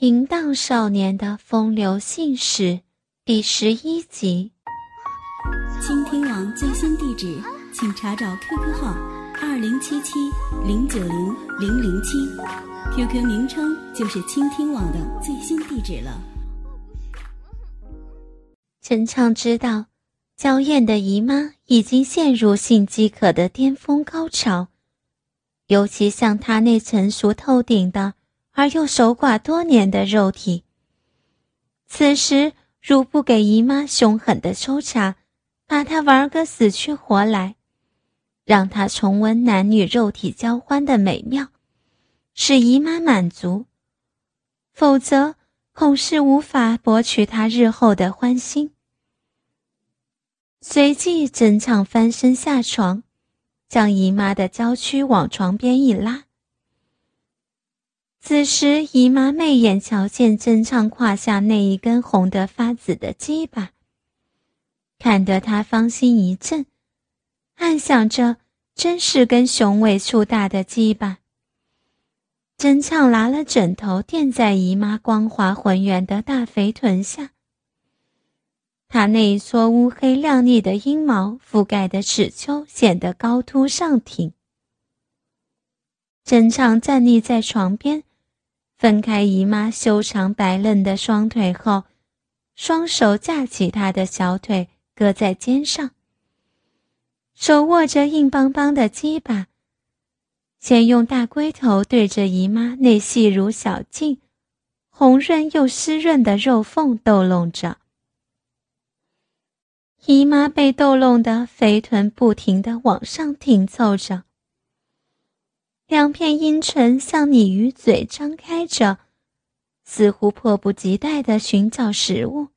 淫荡少年的风流信使第十一集。倾听网最新地址，请查找 QQ 号二零七七零九零零零七，QQ 名称就是倾听网的最新地址了。陈畅知道，娇艳的姨妈已经陷入性饥渴的巅峰高潮，尤其像她那成熟透顶的。而又守寡多年的肉体，此时如不给姨妈凶狠的抽查，把她玩个死去活来，让她重温男女肉体交欢的美妙，使姨妈满足，否则恐是无法博取她日后的欢心。随即，整场翻身下床，将姨妈的娇躯往床边一拉。此时，姨妈媚眼瞧见真唱胯下那一根红得发紫的鸡巴，看得她芳心一震，暗想着真是根雄伟粗大的鸡巴。真唱拿了枕头垫在姨妈光滑浑圆的大肥臀下，她那一撮乌黑亮丽的阴毛覆盖的齿丘显得高凸上挺。真唱站立在床边。分开姨妈修长白嫩的双腿后，双手架起她的小腿，搁在肩上，手握着硬邦邦的鸡巴，先用大龟头对着姨妈那细如小径、红润又湿润的肉缝逗弄着。姨妈被逗弄的肥臀不停地往上挺凑着。两片阴唇向你鱼嘴张开着，似乎迫不及待地寻找食物。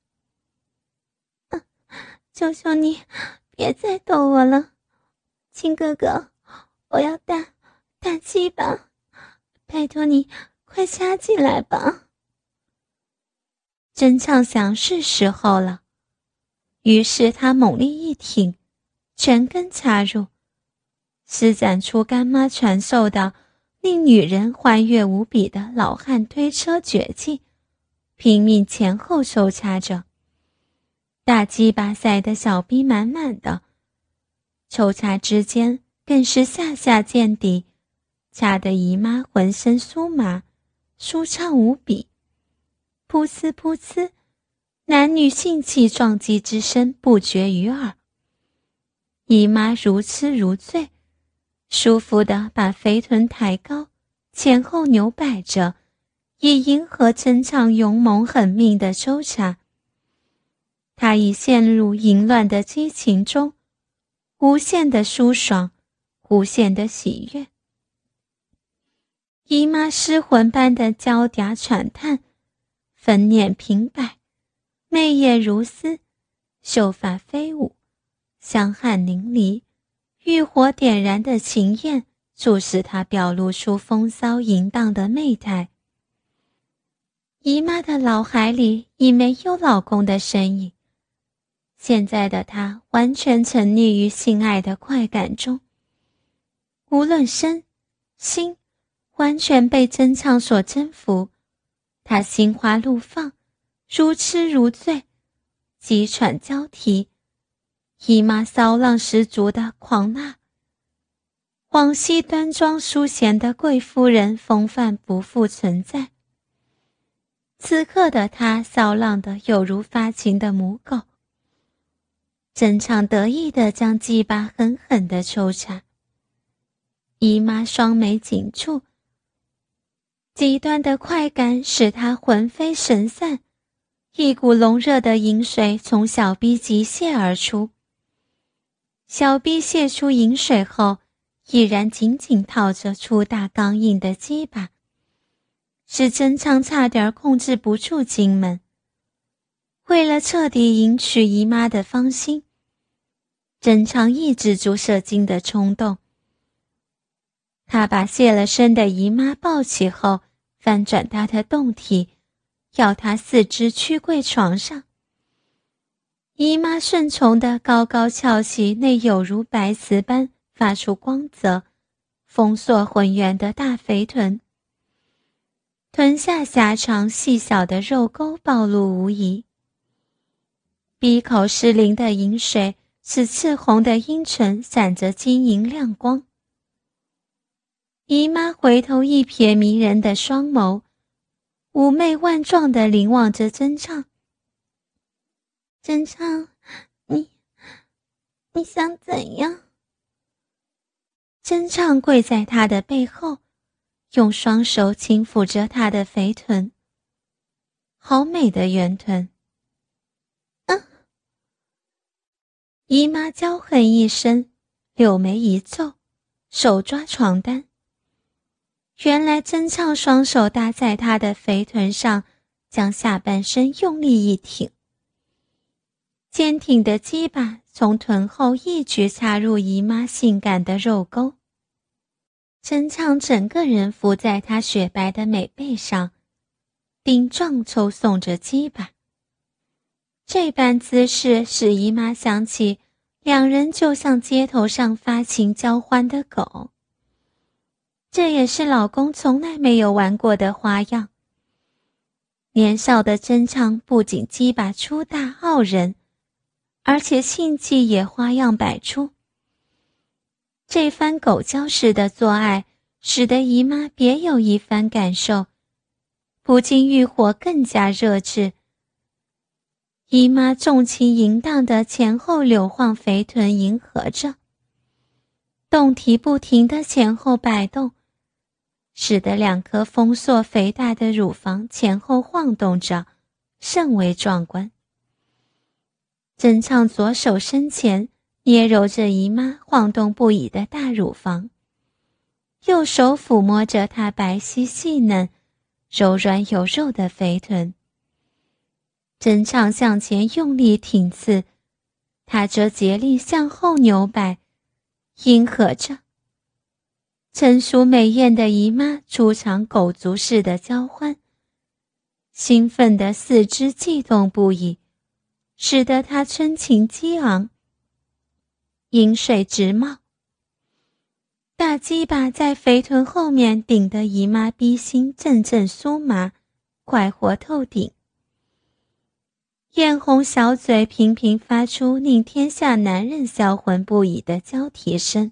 求求你，别再逗我了，亲哥哥，我要大大鸡巴，拜托你快插进来吧。真畅想是时候了，于是他猛力一挺，全根插入。施展出干妈传授的令女人欢悦无比的老汉推车绝技，拼命前后抽插着，大鸡巴塞得小逼满满的，抽插之间更是下下见底，掐得姨妈浑身酥麻，舒畅无比，噗呲噗呲，男女性器撞击之声不绝于耳，姨妈如痴如醉。舒服的把肥臀抬高，前后扭摆着，以迎合陈畅勇猛狠命的抽插。他已陷入淫乱的激情中，无限的舒爽，无限的喜悦。姨妈失魂般的娇嗲喘叹，粉脸平摆，媚眼如丝，秀发飞舞，香汗淋漓。欲火点燃的情焰，促使她表露出风骚淫荡的媚态。姨妈的脑海里已没有老公的身影，现在的她完全沉溺于性爱的快感中，无论身心，完全被真唱所征服。她心花怒放，如痴如醉，急喘交替。姨妈骚浪十足的狂辣，往昔端庄淑贤的贵夫人风范不复存在。此刻的她骚浪的有如发情的母狗。真唱得意的将鸡巴狠狠的抽插。姨妈双眉紧蹙，极端的快感使她魂飞神散，一股浓热的淫水从小臂急泻而出。小臂泄出饮水后，依然紧紧套着粗大刚硬的鸡巴，使真昌差点控制不住精门。为了彻底赢取姨妈的芳心，真昌抑制住射精的冲动。他把泄了身的姨妈抱起后，翻转她的胴体，要她四肢屈跪床上。姨妈顺从的高高翘起那有如白瓷般发出光泽、丰硕浑圆的大肥臀，臀下狭长细小的肉沟暴露无遗。鼻口失灵的饮水使赤红的阴唇闪着晶莹亮光。姨妈回头一瞥迷人的双眸，妩媚万状的凝望着真唱。真畅，你，你想怎样？真畅跪在他的背后，用双手轻抚着他的肥臀。好美的圆臀。姨妈娇哼一声，柳眉一皱，手抓床单。原来真畅双手搭在她的肥臀上，将下半身用力一挺，坚挺的鸡巴从臀后一举插入姨妈性感的肉沟。真畅整个人伏在她雪白的美背上，顶撞抽送着鸡巴。这般姿势使姨妈想起，两人就像街头上发情交欢的狗。这也是老公从来没有玩过的花样。年少的真唱不仅鸡巴粗大傲人，而且性技也花样百出。这番狗叫式的做爱，使得姨妈别有一番感受，不禁欲火更加热炽。姨妈纵情淫荡的前后扭晃肥臀，迎合着，胴体不停的前后摆动，使得两颗丰硕肥大的乳房前后晃动着，甚为壮观。真畅左手伸前，捏揉着姨妈晃动不已的大乳房，右手抚摸着她白皙细嫩、柔软有肉的肥臀。真畅向前用力挺刺，他则竭力向后扭摆，迎合着。成熟美艳的姨妈出场狗足似的交欢，兴奋的四肢悸动不已，使得他春情激昂，饮水直冒。大鸡巴在肥臀后面顶得姨妈逼心阵阵酥麻，快活透顶。艳红小嘴频频发出令天下男人销魂不已的娇啼声，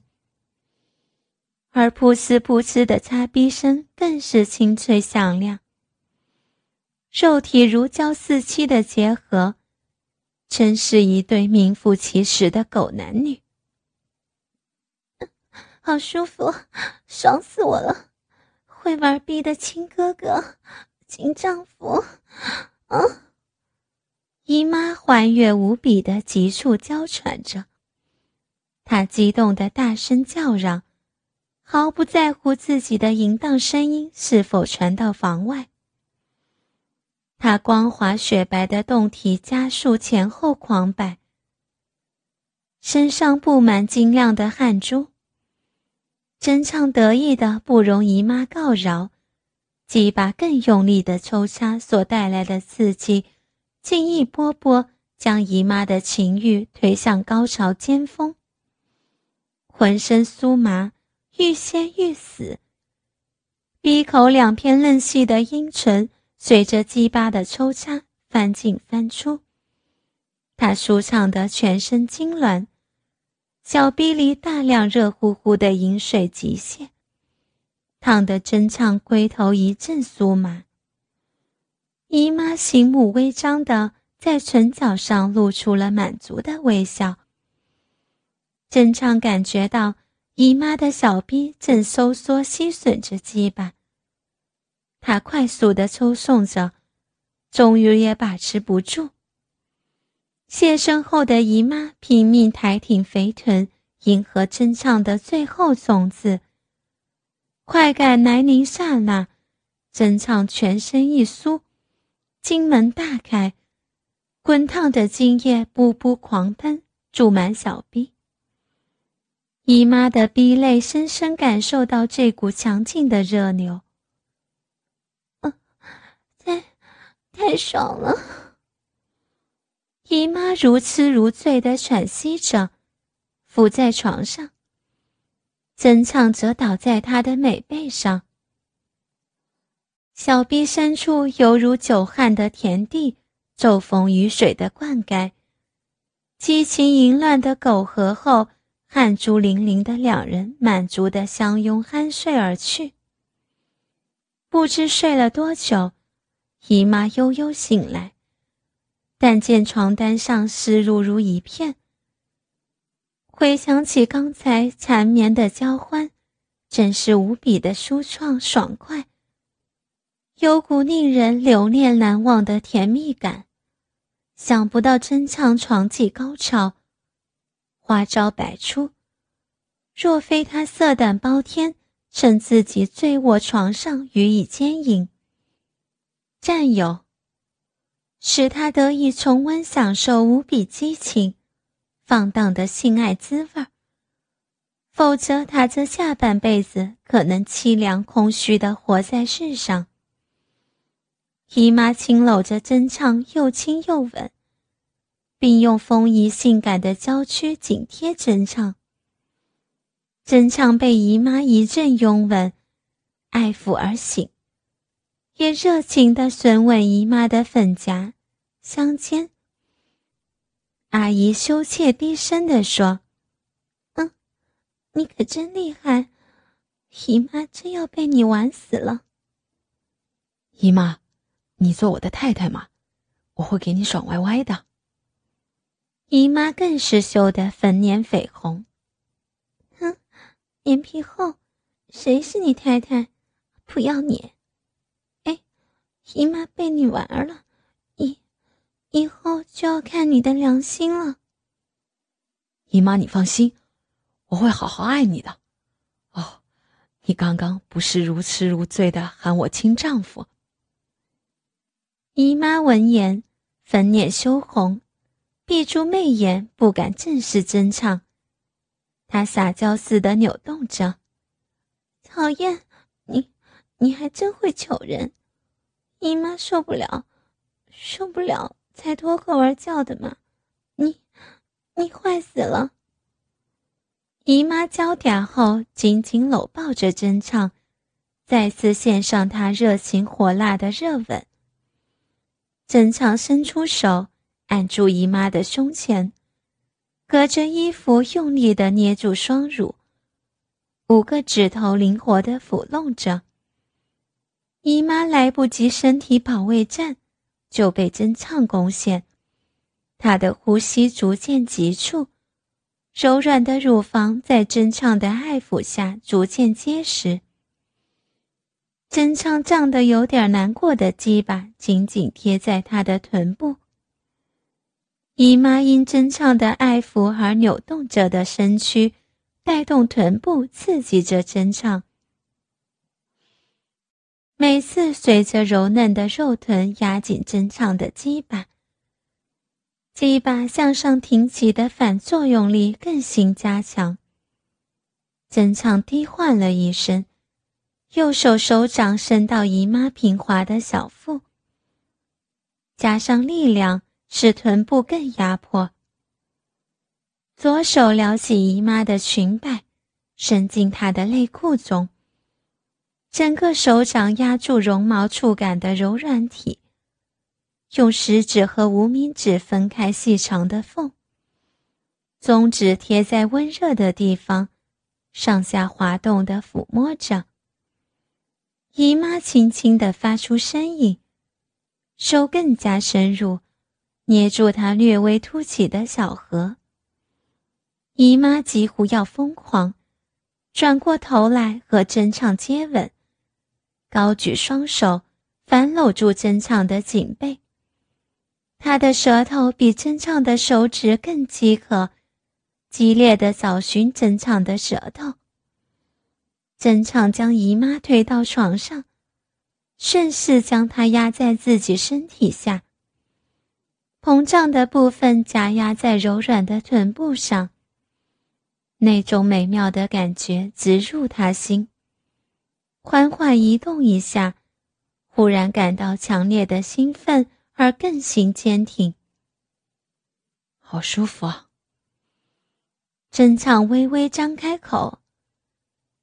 而噗呲噗呲的擦逼声更是清脆响亮。肉体如胶似漆的结合，真是一对名副其实的狗男女。好舒服，爽死我了！会玩逼的亲哥哥，亲丈夫，啊！姨妈欢悦无比的急促娇喘着，她激动的大声叫嚷，毫不在乎自己的淫荡声音是否传到房外。他光滑雪白的胴体加速前后狂摆，身上布满晶亮的汗珠。真唱得意的不容姨妈告饶，几把更用力的抽插所带来的刺激。竟一波波将姨妈的情欲推向高潮尖峰，浑身酥麻，欲仙欲死。闭口两片嫩细的阴唇随着鸡巴的抽插翻进翻出，他舒畅的全身痉挛，小臂里大量热乎乎的饮水急泻，烫得真畅龟头一阵酥麻。姨妈形目微张的在唇角上露出了满足的微笑。真畅感觉到姨妈的小臂正收缩吸吮着鸡巴，他快速的抽送着，终于也把持不住。谢身后的姨妈拼命抬挺肥臀，迎合真唱的最后冲刺。快感来临刹那，真唱全身一酥。金门大开，滚烫的精液噗噗狂喷，注满小臂。姨妈的逼泪深深感受到这股强劲的热流，太爽了！姨妈如痴如醉的喘息着，伏在床上。曾畅则倒在她的美背上。小臂深处犹如久旱的田地，骤逢雨水的灌溉，激情淫乱的苟合后，汗珠淋淋的两人满足的相拥酣睡而去。不知睡了多久，姨妈悠悠醒来，但见床单上湿漉如一片。回想起刚才缠绵的交欢，真是无比的舒畅爽快，有股令人留恋难忘的甜蜜感。想不到真唱床技高超，花招百出，若非他色胆包天。趁自己醉卧床上予以奸淫，占有，使他得以重温享受无比激情、放荡的性爱滋味否则，他这下半辈子可能凄凉空虚的活在世上。姨妈轻搂着真唱，又亲又吻，并用丰腴性感的娇躯紧贴真唱。真唱被姨妈一阵拥吻、爱抚而醒，也热情地吮吻姨妈的粉颊、香肩。阿姨羞怯低声地说：“嗯，你可真厉害，姨妈真要被你玩死了。”姨妈，你做我的太太嘛，我会给你爽歪歪的。姨妈更是羞得粉脸绯红。哼脸皮厚，谁是你太太？不要脸！哎，姨妈被你玩了，以以后就要看你的良心了。姨妈，你放心，我会好好爱你的。哦，你刚刚不是如痴如醉的喊我亲丈夫？姨妈闻言，粉脸羞红，闭住媚眼，不敢正视真唱。她撒娇似的扭动着，讨厌你，你还真会求人，姨妈受不了，受不了才脱口而叫的嘛！你，你坏死了！姨妈娇嗲后，紧紧搂抱着真唱，再次献上她热情火辣的热吻。真唱伸出手，按住姨妈的胸前。隔着衣服用力的捏住双乳，五个指头灵活的抚弄着。姨妈来不及身体保卫战，就被真唱攻陷。她的呼吸逐渐急促，柔软的乳房在真唱的爱抚下逐渐结实。真唱胀得有点难过的鸡巴紧紧贴在她的臀部。姨妈因真唱的爱抚而扭动着的身躯，带动臀部刺激着真唱。每次随着柔嫩的肉臀压紧真唱的鸡巴，鸡巴向上挺起的反作用力更行加强。真唱低唤了一声，右手手掌伸到姨妈平滑的小腹，加上力量。使臀部更压迫。左手撩起姨妈的裙摆，伸进她的内裤中。整个手掌压住绒毛触感的柔软体，用食指和无名指分开细长的缝，中指贴在温热的地方，上下滑动的抚摸着。姨妈轻轻的发出声音，手更加深入。捏住他略微凸起的小河，姨妈几乎要疯狂，转过头来和真唱接吻，高举双手反搂住真唱的颈背。他的舌头比真唱的手指更饥渴，激烈的找寻真唱的舌头。真唱将姨妈推到床上，顺势将她压在自己身体下。膨胀的部分夹压在柔软的臀部上，那种美妙的感觉直入他心。缓缓移动一下，忽然感到强烈的兴奋，而更行坚挺。好舒服啊！真唱微微张开口，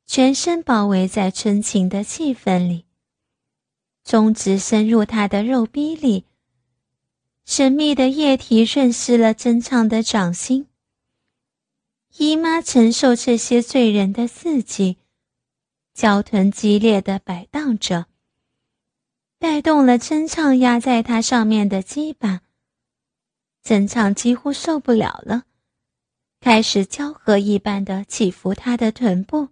全身包围在春情的气氛里，中指深入他的肉壁里，神秘的液体润湿了真畅的掌心。姨妈承受这些醉人的刺激，娇臀激烈的摆荡着，带动了真畅压在她上面的鸡巴。真畅几乎受不了了，开始交合一般的起伏他的臀部，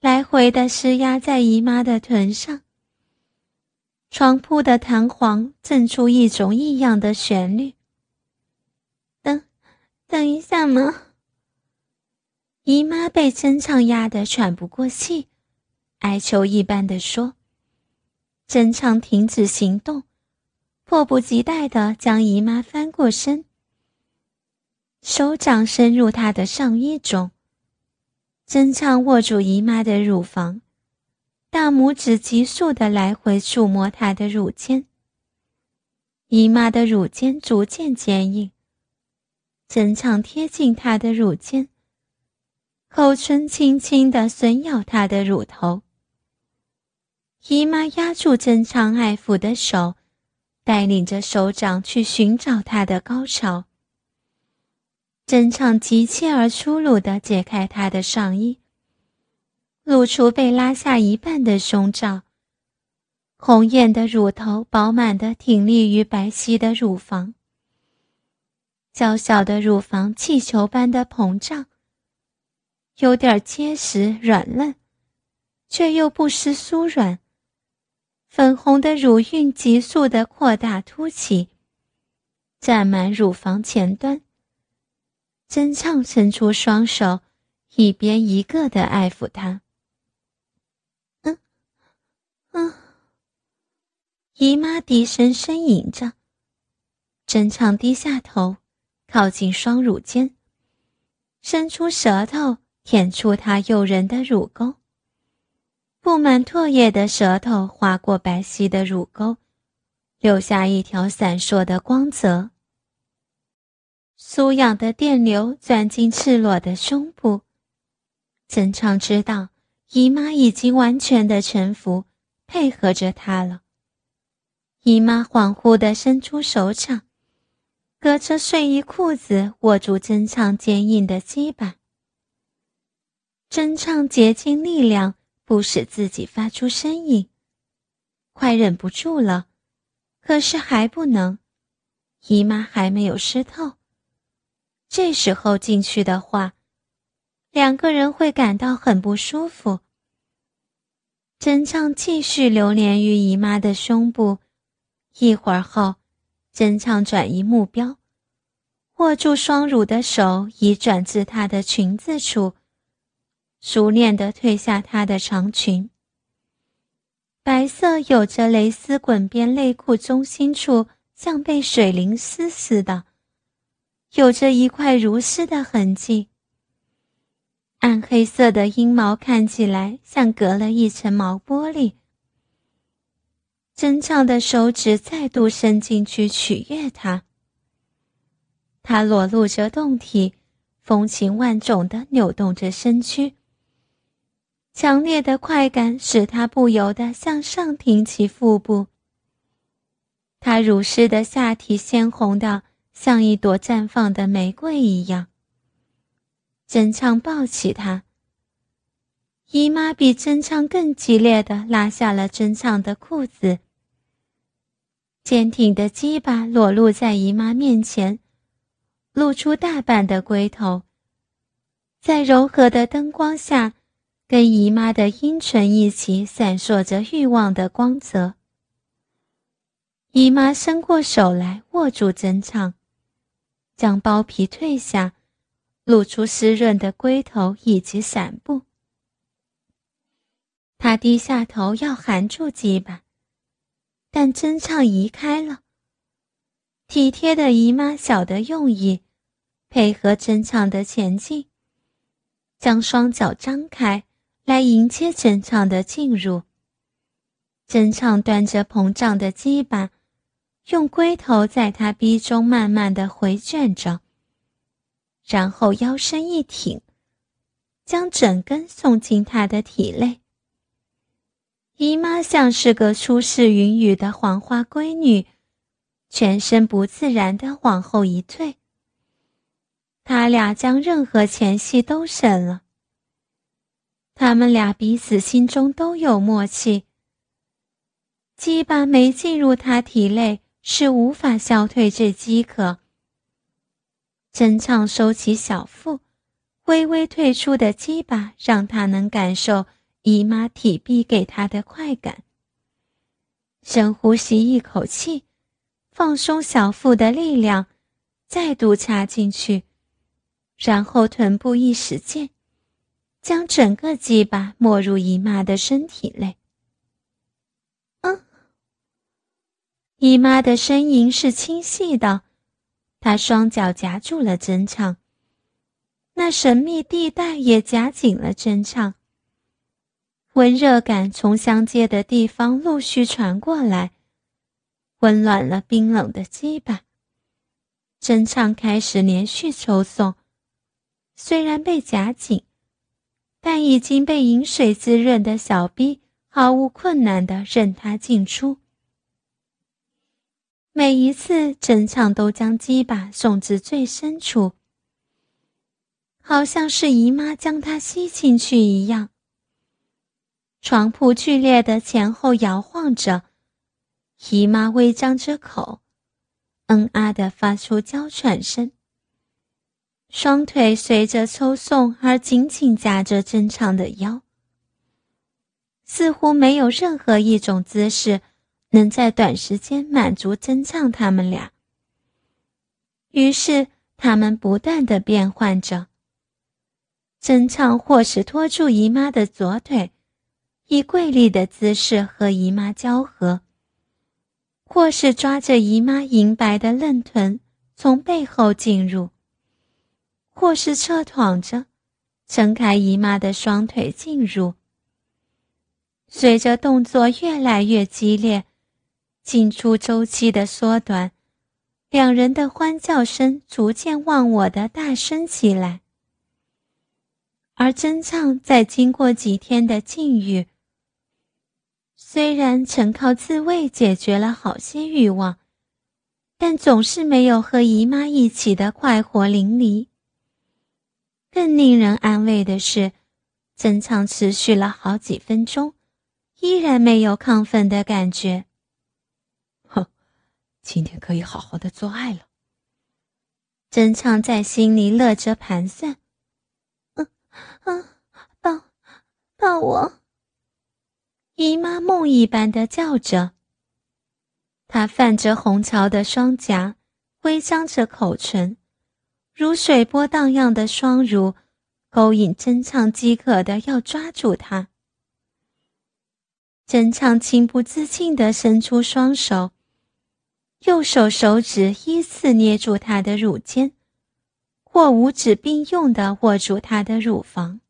来回的施压在姨妈的臀上。床铺的弹簧震出一种异样的旋律。等，等一下嘛。姨妈被真唱压得喘不过气，哀求一般的说：“真唱停止行动，迫不及待地将姨妈翻过身，手掌伸入她的上衣中。真唱握住姨妈的乳房，大拇指急速地来回触摸她的乳尖。姨妈的乳尖逐渐坚硬，真唱贴近她的乳尖。”口唇轻轻地吮咬她的乳头，姨妈压住真畅爱抚的手，带领着手掌去寻找她的高潮。真畅急切而粗鲁地解开她的上衣，露出被拉下一半的胸罩，红艳的乳头饱满地挺立于白皙的乳房，娇小的乳房气球般的膨胀。有点结实软嫩，却又不失酥软。粉红的乳晕急速的扩大凸起，占满乳房前端。真畅伸出双手，一边一个的爱抚她。嗯，嗯。姨妈低声呻吟着，真畅低下头，靠近双乳间，伸出舌头。舔出她诱人的乳沟，布满唾液的舌头划过白皙的乳沟，留下一条闪烁的光泽。酥痒的电流钻进赤裸的胸部，真畅知道姨妈已经完全的臣服，配合着他了。姨妈恍惚地伸出手掌，隔着睡衣裤子握住真畅坚硬的鸡巴。真唱竭尽力量，不使自己发出声音，快忍不住了，可是还不能，姨妈还没有湿透。这时候进去的话，两个人会感到很不舒服。真唱继续流连于姨妈的胸部，一会儿后，真唱转移目标，握住双乳的手已转至她的裙子处。熟练地褪下她的长裙，白色有着蕾丝滚边内裤中心处像被水淋湿似的，有着一块如丝的痕迹。暗黑色的阴毛看起来像隔了一层毛玻璃。真畅的手指再度伸进去取悦她，她裸露着胴体，风情万种地扭动着身躯。强烈的快感使他不由得向上挺起腹部。他乳湿的下体鲜红的像一朵绽放的玫瑰一样。真唱抱起他，姨妈比真唱更激烈的拉下了真唱的裤子。坚挺的鸡巴裸露在姨妈面前，露出大半的龟头，在柔和的灯光下。跟姨妈的阴唇一起闪烁着欲望的光泽。姨妈伸过手来握住真唱，将包皮褪下，露出湿润的龟头以及伞布。她低下头要含住鸡巴，但真唱移开了。体贴的姨妈晓得用意，配合真唱的前进，将双脚张开。来迎接真畅的进入。真畅端着膨胀的鸡巴，用龟头在他逼中慢慢的回卷着，然后腰身一挺，将整根送进他的体内。姨妈像是个出世云雨的黄花闺女，全身不自然的往后一退。他俩将任何前戏都省了。他们俩彼此心中都有默契。鸡巴没进入他体内，是无法消退这饥渴。真畅收起小腹，微微退出的鸡巴让他能感受姨妈体壁给他的快感。深呼吸一口气，放松小腹的力量，再度插进去，然后臀部一使劲。将整个鸡巴没入姨妈的身体内。嗯，姨妈的呻吟是清晰的，她双脚夹住了真唱，那神秘地带也夹紧了真唱。温热感从相接的地方陆续传过来，温暖了冰冷的鸡巴。真唱开始连续抽送，虽然被夹紧。但已经被饮水滋润的小逼毫无困难地任它进出。每一次整场都将鸡巴送至最深处，好像是姨妈将它吸进去一样。床铺剧烈的前后摇晃着，姨妈微张着口，嗯啊的发出娇喘声。双腿随着抽送而紧紧夹着真唱的腰，似乎没有任何一种姿势能在短时间满足真唱他们俩。于是他们不断的变换着。真唱或是拖住姨妈的左腿，以跪立的姿势和姨妈交合；或是抓着姨妈银白的嫩臀，从背后进入。或是侧躺着，撑开姨妈的双腿进入。随着动作越来越激烈，进出周期的缩短，两人的欢叫声逐渐忘我的大声起来。而真唱在经过几天的禁欲，虽然曾靠自慰解决了好些欲望，但总是没有和姨妈一起的快活淋漓。更令人安慰的是，争唱持续了好几分钟，依然没有亢奋的感觉。哼，今天可以好好的做爱了。争唱在心里乐着盘算。嗯嗯，抱抱我。姨妈梦一般的叫着，她泛着红潮的双颊，微张着口唇。如水波荡漾的双乳，勾引真唱饥渴的要抓住他。真唱情不自禁地伸出双手，右手手指依次捏住他的乳尖，或五指并用地握住他的乳房。